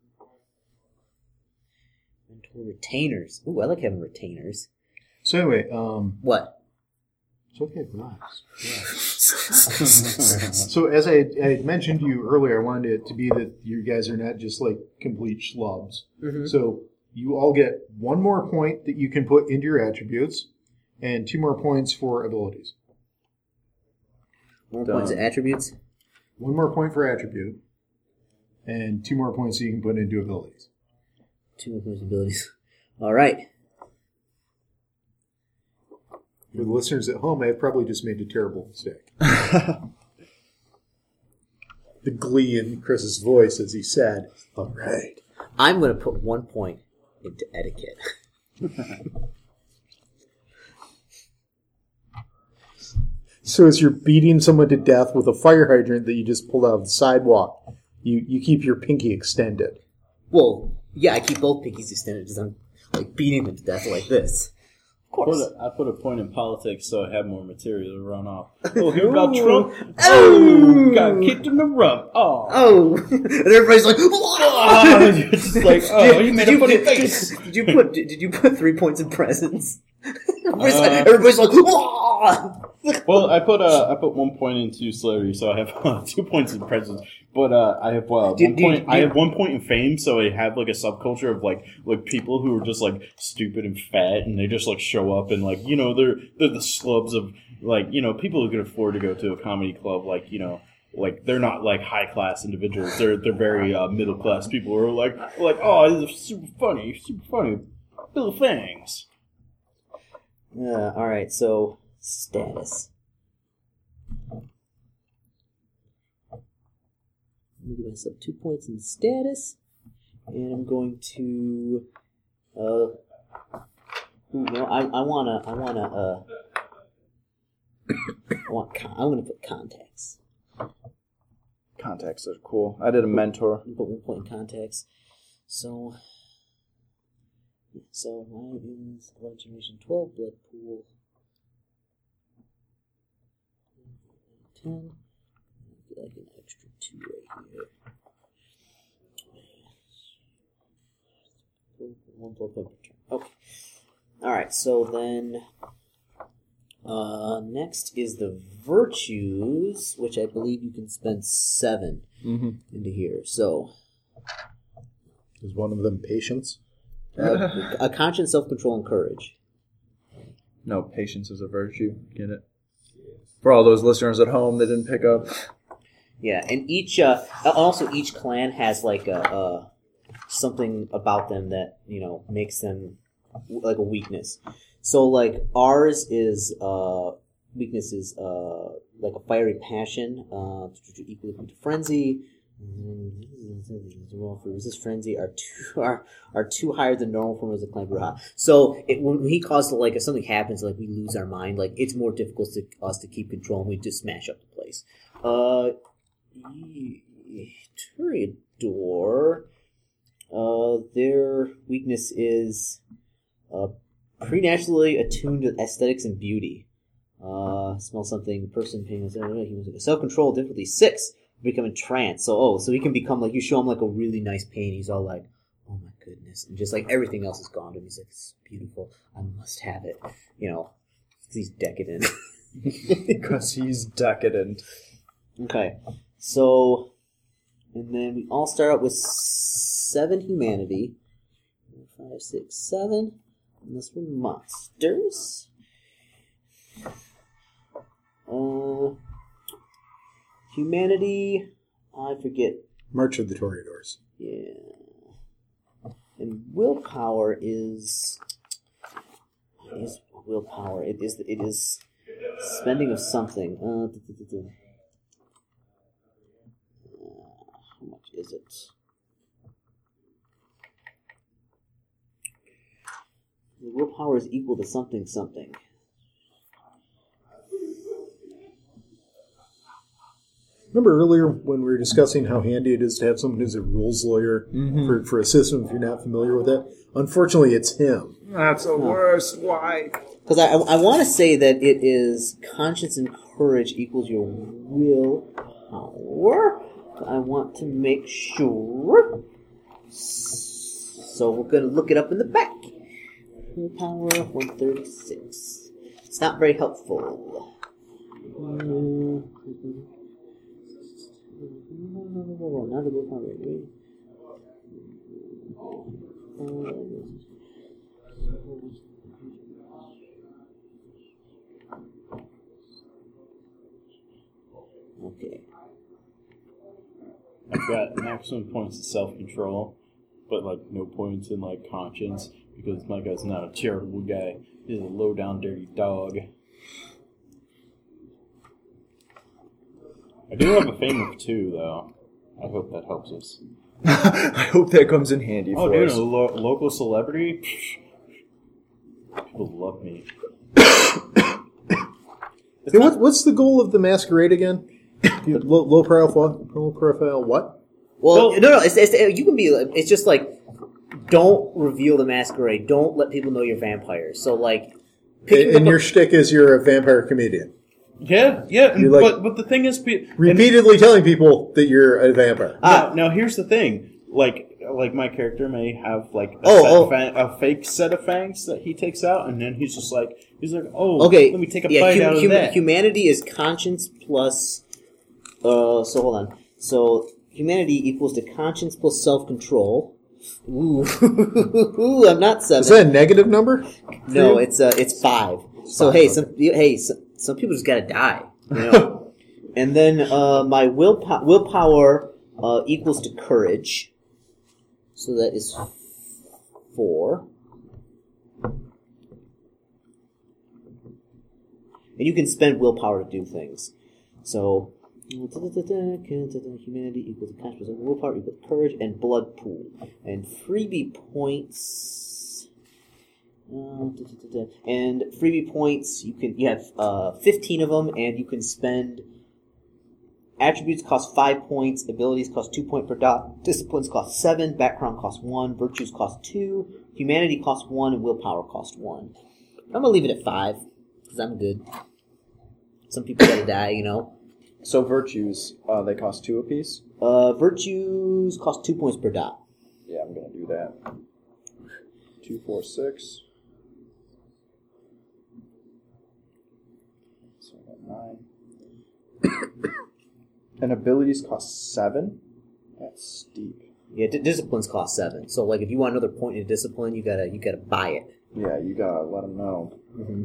Mentor retainers. Ooh, I like having retainers. So anyway, um, What? it's okay, relax. *laughs* so as I, I had mentioned to you earlier, I wanted it to be that you guys are not just like complete schlubs. Mhm. So you all get one more point that you can put into your attributes, and two more points for abilities. More Done. points of attributes. One more point for attribute, and two more points that you can put into abilities. Two more points of abilities. *laughs* All right. For the listeners at home, I have probably just made a terrible mistake. *laughs* the glee in Chris's voice as he said, "All right." I'm going to put one point into etiquette. *laughs* So as you're beating someone to death with a fire hydrant that you just pulled out of the sidewalk, you, you keep your pinky extended. Well, yeah, I keep both pinkies extended because I'm like beating them to death like this. Of Put course. a, I put a point in politics so I have more material to run off. *laughs* Oh, hear about Trump? Oh, got kicked in the rump. Oh. Oh, *laughs* and everybody's like, *laughs* Oh, you're just like, oh, he made a funny did, face. Did, did you put did, did you put three points in presence? everybody's, Uh, like, everybody's like, "Wah!" *laughs* Well, I put uh, I put one point into slavery, so I have *laughs* uh, two points in presence. But uh, I have uh, Did- one did- point. I have one point in fame, so I have like a subculture of like like people who are just like stupid and fat, and they just like show up and like you know they're they're the slubs of like you know people who can afford to go to a comedy club, like you know. Like they're not like high class individuals. They're they're very uh, middle class people who are like like oh this is super funny, super funny, little things. Uh, all right, so status. Let me give myself two points in status, and I'm going to. Uh, no, I, I wanna, I wanna, uh, *coughs* I want, con- I'm gonna put contacts. Contacts are cool. I did a mentor. Put one point in contacts. So, so mine is 11 generation 12 blood pool. 10. Get like an extra 2 right here. One blood point per turn. Okay. Alright, so then. Uh, next is the virtues, which I believe you can spend 7 Mm-hmm. into here. So, Is one of them patience? uh, a conscience, self control, and courage. No, patience is a virtue. Get it? For all those listeners at home that didn't pick up. Yeah, and each uh, also each clan has like a, uh something about them that you know makes them like a weakness. So like ours is uh, weakness is uh, like a fiery passion, uh, equal to frenzy. For resist frenzy are two are, are two higher than normal form of clan Brujah. So it, when he causes like if something happens like we lose our mind like it's more difficult to us to keep control and we just smash up the place. Uh, Toreador, uh, their weakness is uh, preternaturally attuned to aesthetics and beauty. Uh, smell something, person paying self control difficulty six, become entranced. So oh, so he can become like you show him like a really nice painting. He's all like, oh my goodness, and just like everything else is gone to him. He's like, it's beautiful. I must have it. You know, he's decadent. *laughs* Because he's decadent. Okay, so, and then we all start out with seven humanity. Five, six, seven. And this one monsters. Uh, humanity. I forget. March of the Toreadors. Yeah. And willpower is is willpower. It is it is spending of something. Uh. Uh, how much is it? The willpower is equal to something something. Remember earlier when we were discussing how handy it is to have someone who's a rules lawyer mm-hmm. for, for a system if you're not familiar with it? Unfortunately, it's him. That's the worst. Why? Because I, I, want to say that it is conscience and courage equals your will power. I want to make sure. So we're going to look it up in the back. Willpower 136. It's not very helpful. Mm-hmm. Not the willpower rate. Okay. I've got maximum points in self control, but like no points in like conscience because my guy's not a charitable guy. He's a low down dirty dog. I do have a fame of two though. I hope that helps us. *laughs* I hope that comes in handy Oh, for dude, us. a lo- local celebrity. People love me. *coughs* Hey, what, what's the goal of the masquerade again? You- low, low profile, low profile, what? Well, Well- no, no. It's, it's, you can be. It's just like, don't reveal the masquerade. Don't let people know you're vampires. So like, picking And, and a- your shtick is you're a vampire comedian, Yeah, yeah, and- like- but but the thing is, pe- and- repeatedly telling people that you're a vampire. Ah. Now, now here's the thing. Like, like my character may have like a, Oh, set oh. Fang, a fake set of fangs that he takes out, and then he's just like, he's like, oh, okay, let me take a yeah, bite hum- out of hum- that. Humanity is conscience plus. Uh, so hold on. So humanity equals to conscience plus self control. Ooh, *laughs* I'm not seven. Is that a negative number? No, it's uh, it's five. So hey, some hey, some, some people just gotta die, you know. *laughs* and then uh, my willpower willpower uh, equals to courage, so that is four. And you can spend willpower to do things. So humanity equals to willpower equals to courage, and blood pool, and freebie points. Da, da, da, da. And freebie points, you can you have uh, fifteen of them, and you can spend. Attributes cost five points, abilities cost two points point per dot, disciplines cost seven, background cost one, virtues cost two, humanity cost one, and willpower cost one. I'm gonna leave it at five because I'm good. Some people gotta die, you know. So virtues, uh, they cost two apiece. Uh, virtues cost two points per dot. Yeah, I'm gonna do that. Two, four, six. So I got nine. and abilities cost seven. That's steep. Yeah, d- disciplines cost seven. So like, if you want another point in discipline, you gotta you gotta buy it. Yeah, you gotta let them know. hmm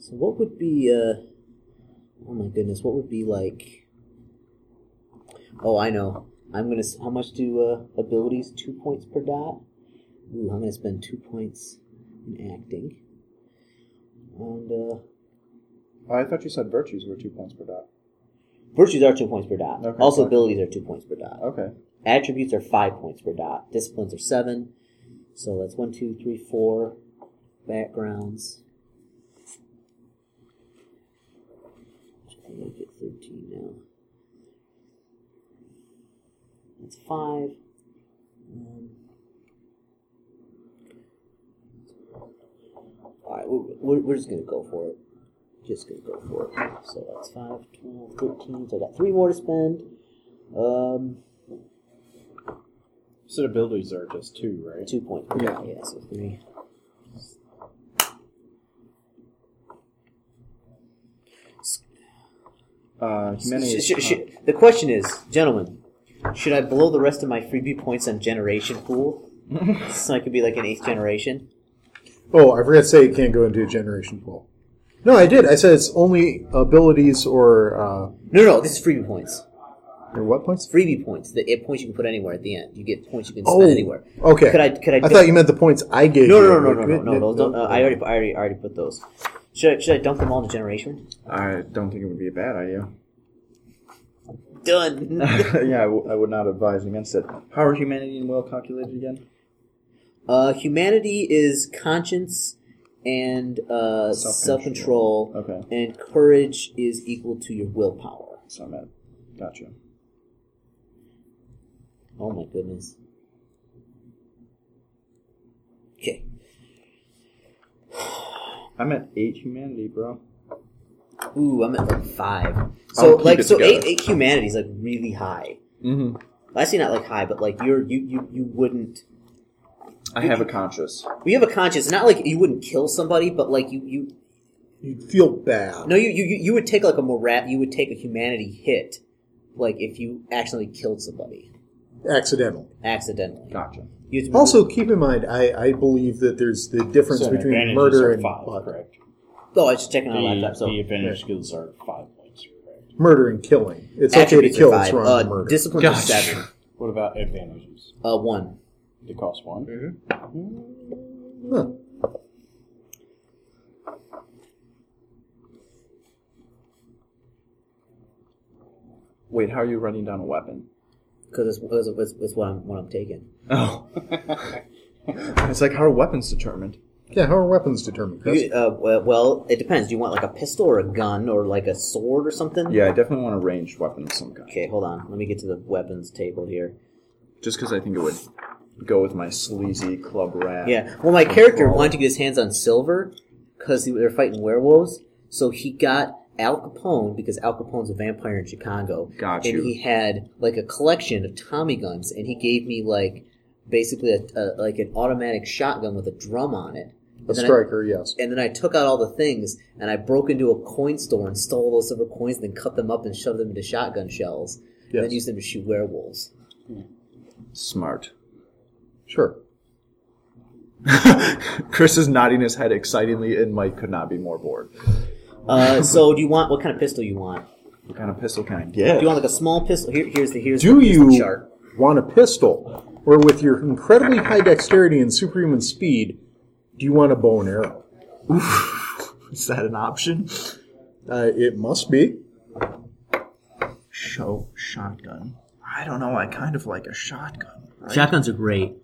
So what would be? uh Oh my goodness, what would be like? Oh, I know. I'm gonna. How much do uh, abilities? Two points per dot. Ooh, I'm gonna spend two points in acting. And uh, I thought you said virtues were two points per dot. virtues are two points per dot. Okay, also, abilities are two points per dot. Okay. Attributes are five points per dot. Disciplines are seven. So that's one, two, three, four. Backgrounds. I'm gonna get thirteen now. That's five. Um, all right, we're, we're, we're just gonna go for it. Just gonna go for it. So that's 5, 12, 13. So I got three more to spend. Um, So abilities are just two, right? Two points. per Yeah. die, yeah. So three. Uh, humanity. Sh- sh- sh- the question is, gentlemen, should I blow the rest of my freebie points on generation pool? *laughs* so I could be like an eighth generation. Oh, I forgot to say you can't go into a generation pool. No, I did. I said it's only abilities or uh, No, no, this is freebie points. or what points? Freebie points. The it points you can put anywhere at the end. You get points you can spend Oh, anywhere. okay. Could I? Could I? I thought you meant the points I gave No, you. no, no, no, Like, no, no, no. Those don't, uh, I already, I already, I already put those. Should I, should I dump them all into generation? I don't think it would be a bad idea. Done. *laughs* *laughs* yeah, I, w- I would not advise against it. How are humanity and will calculated again? Uh, humanity is conscience and uh, Self-control. self-control, Okay. and courage is equal to your willpower. So I'm at Gotcha. Oh my goodness. Okay. I'm at eight humanity, bro. Ooh, I'm at like five. So like so eight together. eight humanity is like really high. Mm-hmm. Actually not like high, but like you're you you, you wouldn't I have a conscience. we have a conscience, not like you wouldn't kill somebody, but like you you You'd feel bad. no you you, you- you would take like a morat you would take a humanity hit like if you accidentally killed somebody Accidental. accidentally. Gotcha. You have to- Also, keep in mind, I, I believe that there's the difference So between advantages murder are and five, uh, correct? oh, I was just checking The, on my laptop. So the advantage skills are five points, correct? murder and killing. It's okay to attributes kill. are It's five. wrong Uh, to murder. discipline is Gosh. seven. What about advantages? Uh, one. They cost one. Mm-hmm. Huh. Wait, how are you running down a weapon? Because it's, it's, it's, it's what I'm what I'm taking. Oh. *laughs* it's like, how are weapons determined? Yeah, how are weapons determined, Chris? You, uh, well, well, it depends. Do you want like a pistol or a gun or like a sword or something? Yeah, I definitely want a ranged weapon of some kind. Okay, hold on. Let me get to the weapons table here. Just because I think it would go with my sleazy club rat. Yeah. Well, my character wanted to get his hands on silver because they were fighting werewolves. So he got Al Capone because Al Capone's a vampire in Chicago. Got and you. he had like a collection of Tommy guns, and he gave me like basically a, a like an automatic shotgun with a drum on it. A And then I- striker, yes. and then I took out all the things and I broke into a coin store and stole all those silver coins and then cut them up and shoved them into shotgun shells. And then used them to shoot werewolves. Smart. Sure. *laughs* Chris is nodding his head excitingly, and Mike could not be more bored. Uh, so do you want what kind of pistol you want? What kind of pistol can I Do you want like a small pistol? Here, here's the here's Do the, here's the you chart. want a pistol? Or with your incredibly high dexterity and superhuman speed, do you want a bow and arrow? *laughs* Is that an option? Uh, it must be. Show shotgun. I don't know. I kind of like a shotgun. Shotguns are great.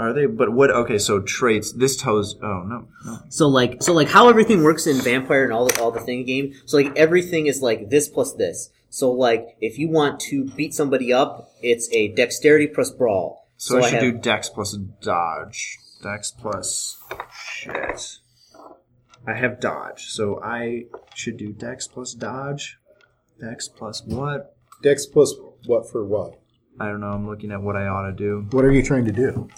Are they? But what? Okay, so traits. This tells. Oh no, no. So like so like how everything works in Vampire and all the all the thing game. So like everything is like this plus this. So like if you want to beat somebody up, it's a dexterity plus brawl. So, I should have- do Dex plus dodge. Dex plus shit. I have dodge, so I should do Dex plus dodge. Dex plus what? Dex plus what for what? I don't know. I'm looking at what I ought to do. What are you trying to do?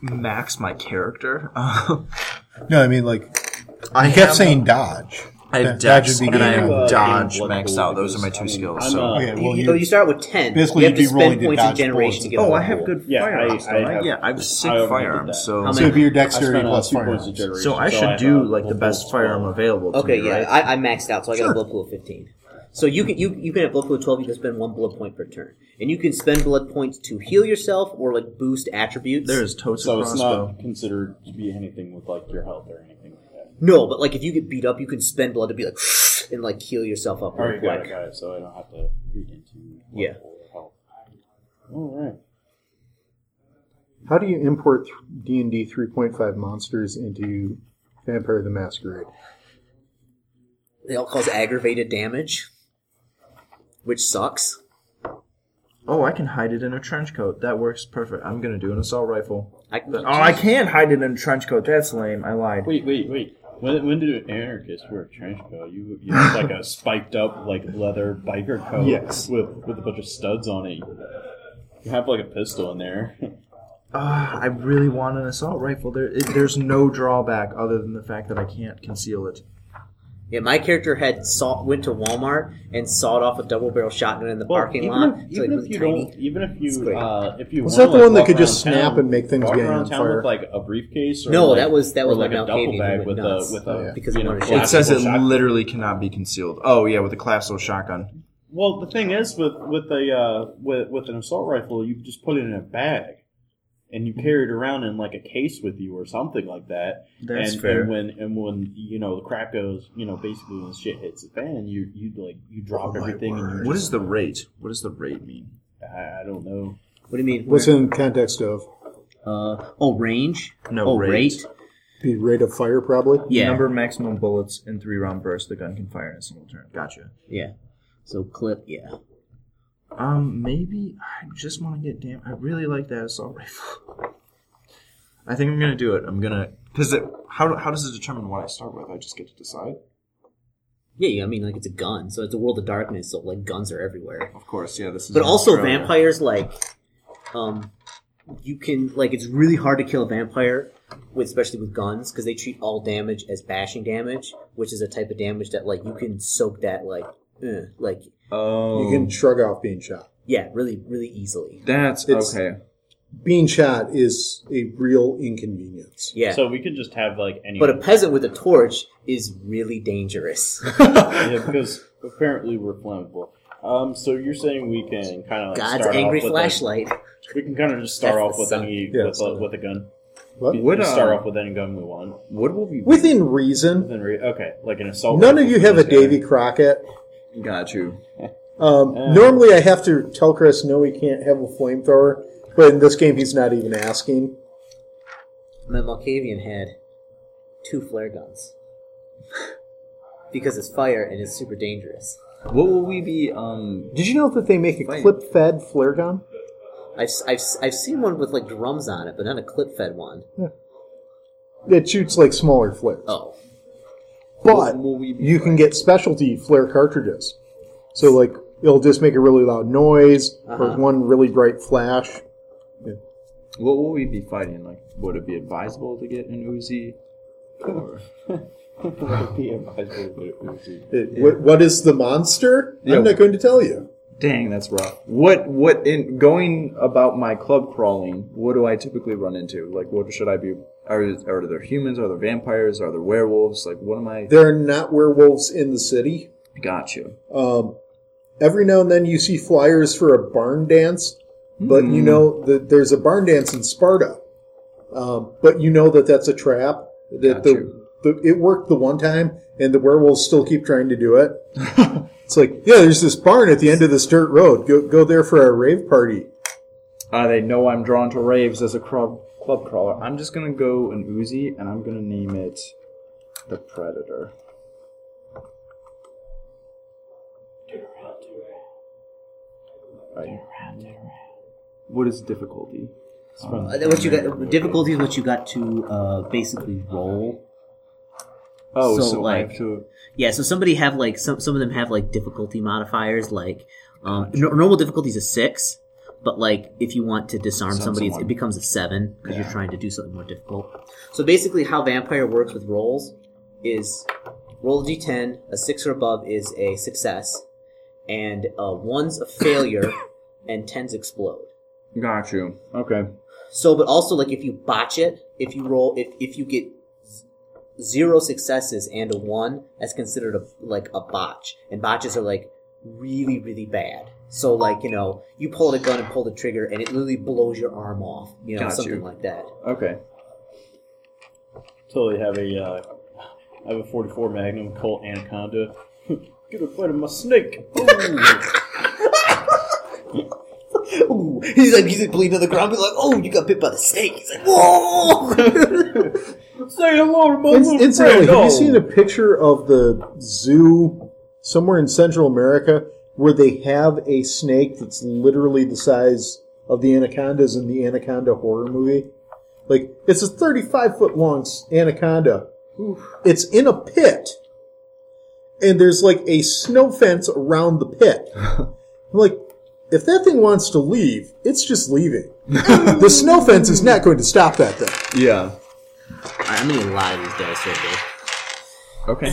Max my character. *laughs* No, I mean like I you kept saying dodge. I have That- that Dex should be and I have Uh, dodge maxed out. Those are my two I mean, skills. So uh, Okay, well, you, you- you start with ten. Basically, you have you'd to be spend points in dodge generation to and get Oh, I have good Yeah, I- firearms. I don't I, have- yeah, I have sick I firearms. So, So many? if you're I dexterity spent, plus two points firearms. of generation, so I so should do like the best firearm available. Okay, yeah. I, I maxed out, so I got a blood pool of fifteen. So you can you you can have blood pool of twelve. You can spend one blood point per turn, and you can spend blood points to heal yourself or like boost attributes. There's totes So of it's crossbow. not considered to be anything with like your health or anything like that. no, but like if you get beat up, you can spend blood to be like *laughs* and like heal yourself up Alright, got it, got it. So I don't have to read into Yeah. health. All right. How do you import D and D three point five monsters into Vampire the Masquerade? They all cause aggravated damage, which sucks. Oh, I can hide it in a trench coat. That works perfect. I'm gonna do an assault rifle. I, Oh, I can't hide it in a trench coat. That's lame. I lied. Wait, wait, wait. When, when did anarchists wear a trench coat? You you have like a *laughs* spiked up like leather biker coat Yes. with with a bunch of studs on it. You have like a pistol in there. Ah, *laughs* I really want an assault rifle. There, it, there's no drawback other than the fact that I can't conceal it. Yeah, my character had saw, went to Walmart and sawed off a double barrel shotgun in the Well, parking even lot. If, so it even was if you tiny. don't, even if It's you, uh, if you Was wanna, that the one that walk could just around snap town- and make things walk get around on town fire? with like a briefcase? Or No, like, that was- that was or like my a Mount duffel Cavey bag went with nuts. a with Oh, a yeah. Because you know, wanted to It says it shotgun. literally cannot be concealed. Oh yeah, with a collapsible shotgun. Well, the thing is with with a uh, with with an assault rifle, you just put it in a bag. And you carry it around in like a case with you or something like that. That's and, fair. and when and when you know the crap goes, you know, basically when shit hits the fan, you you like you drop Oh, everything and What is the rate? What does the rate mean? I, I don't know. What do you mean? What's in context of Uh, oh, range? No oh, rate. the rate of fire? Probably. Yeah. Number of maximum bullets in three round bursts the gun can fire in a single turn. Gotcha. Yeah. So clip, yeah. Um, maybe I just want to get damn. I really like that assault rifle. I think I'm gonna do it. I'm gonna because how how does it determine what I start with? I just get to decide. Yeah, yeah, I mean, like it's a gun, so it's a world of darkness, so like guns are everywhere. Of course, yeah. This is But also Australia. vampires, like, um, you can like it's really hard to kill a vampire with especially with guns because they treat all damage as bashing damage, which is a type of damage that like you can soak that like, uh, like Oh, You can shrug off being shot. yeah, really, really easily. that's It's- okay. Being shot is a real inconvenience. Yeah, So we could just have like any. but a peasant with a torch is really dangerous. *laughs* yeah, because apparently we're flammable. Um, so you're saying we can kind of like God's start angry off with flashlight. A, we can kind of just start That's off the with sun. any Yeah, with, a, sun. with a gun. What? We Would, can start uh, off with any gun we want. What will be Within reason. Within re- okay, like an assault. None of rifle you have a this guy. Davy Crockett. Got you. Um, Yeah. Normally, I have to tell Chris no, he can't have a flamethrower, but in this game, he's not even asking. My Malkavian had two flare guns *laughs* because it's fire and it's super dangerous. What will we be? Um, Did you know that they make a clip-fed flare gun? I've, I've, I've seen one with like drums on it, but not a clip fed one. It shoots like smaller flares, Oh, but what will we be? you can get specialty flare cartridges. So, like, it'll just make a really loud noise or Uh-huh. one really bright flash. What will we be fighting? Like, would it be advisable to get an Uzi? Or *laughs* Would it be advisable to get Uzi? *laughs* It- what, what is the monster? Yeah. I'm not going to tell you. dang, that's rough. What? What? In going about my club crawling, what do I typically run into? Like, what should I be? Are are there humans? Are there vampires? Are there werewolves? Like, what am I? There are not werewolves in the city. Got you. Um, every now and then you see flyers for a barn dance, but Hmm. you know that there's a barn dance in Sparta. Um, but you know that that's a trap. That the, the it worked the one time, and the werewolves still keep trying to do it. *laughs* it's like, yeah, there's this barn at the end of this dirt road. Go go there for a rave party. Uh, they know I'm drawn to raves as a club club crawler. I'm just gonna go an Uzi, and I'm gonna name it the Predator. Right. What is difficulty? Uh, what you got? Difficulty is what you got to uh, basically roll. Oh, So, so, I like- have to. Yeah, so somebody have like some some of them have like difficulty modifiers. Like um, no, normal difficulty is a six, but like if you want to disarm somebody, someone. it becomes a seven because Yeah. you're trying to do something more difficult. So basically, how vampire works with rolls is roll a d10. A six or above is a success, and uh, one's a failure, *coughs* and tens explode. Got you. Okay. So, but also like if you botch it, if you roll, if if you get zero successes and a one, that's considered a like a botch, and botches are like really really bad. So like you know you pull the gun and pull the trigger, and it literally blows your arm off, you know Got something you. like that. Okay. Totally have a. Uh, I have a 44 Magnum Colt Anaconda. *laughs* Get a bite of my snake. Ooh. *laughs* Ooh, he's like he's like bleeding on the ground, He's like, oh, you got bit by the snake. He's like, whoa. *laughs* Say hello to my In- little incidentally, friend. have you seen a picture of the zoo somewhere in Central America where they have a snake that's literally the size of the anacondas in the Anaconda horror movie? Like, it's a 35 foot long s- anaconda. It's in a pit. And there's like a snow fence around the pit. I'm *laughs* like, if that thing wants to leave, it's just leaving. *laughs* the snow fence is not going to stop that thing. Yeah. I mean, gonna lie these guys right there. Okay.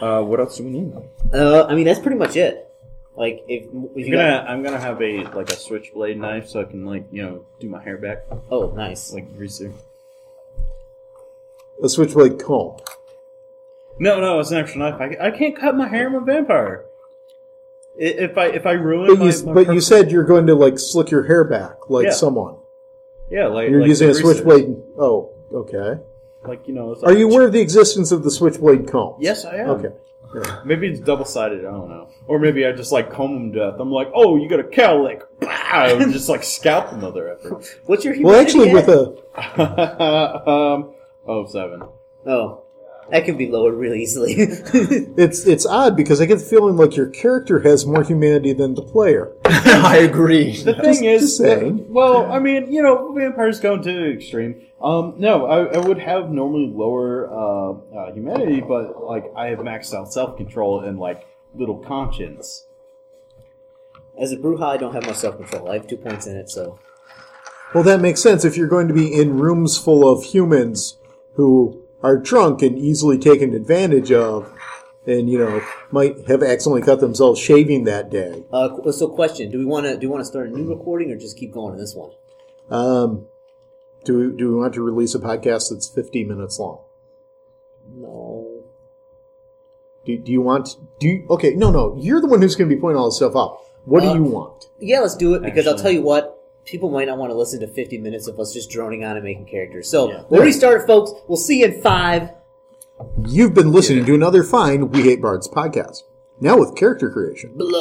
Uh, what else do we need? Uh, I mean that's pretty much it. Like if, if I'm you gonna, got, I'm gonna have a like a switchblade knife so I can like you know do my hair back oh nice. like greaser. A switchblade comb. No, no, it's an actual knife. I, I can't cut my hair. I'm a vampire. I- If I if I ruin But my, you, my but you pers- said you're going to like slick your hair back like Yeah. someone. yeah, like You're like using a greaser. switchblade. Oh, okay. Like you know, it's Are like- you aware of the existence of the switchblade comb? Yes, I am. Okay. Maybe it's double sided. I don't know. Or maybe I just like comb them to death. I'm like, oh, you got a cowlick. Pow! *laughs* And just like scalp the mother effer. What's your Well, actually, with a *laughs* um, oh seven. oh that can be lowered really easily. *laughs* It's it's odd because I get the feeling like your character has more humanity than the player. I agree. The thing Just- is, just saying. well, I mean, you know, vampires go to the extreme. Um, no, I, I would have normally lower uh, uh, humanity, but like I have maxed out self control and like little conscience. As a Brujah, I don't have much self control. I have two points in it, so Well, that makes sense if you're going to be in rooms full of humans who are drunk and easily taken advantage of, and you know might have accidentally cut themselves shaving that day. uh, so question: Do we want to do we want to start a new recording or just keep going in this one? Um, do we, do we want to release a podcast that's 50 minutes long? No. Do, do you want? Do you, okay? No, no. You're the one who's going to be pointing all this stuff out. What Uh, do you want? Yeah, let's do it because I'll Actually- tell you what. People might not want to listen to 50 minutes of us just droning on and making characters. So Yeah. we'll restart it, folks. We'll see you in five. You've been listening to another fine We Hate Bards podcast. Now with character creation. Blood.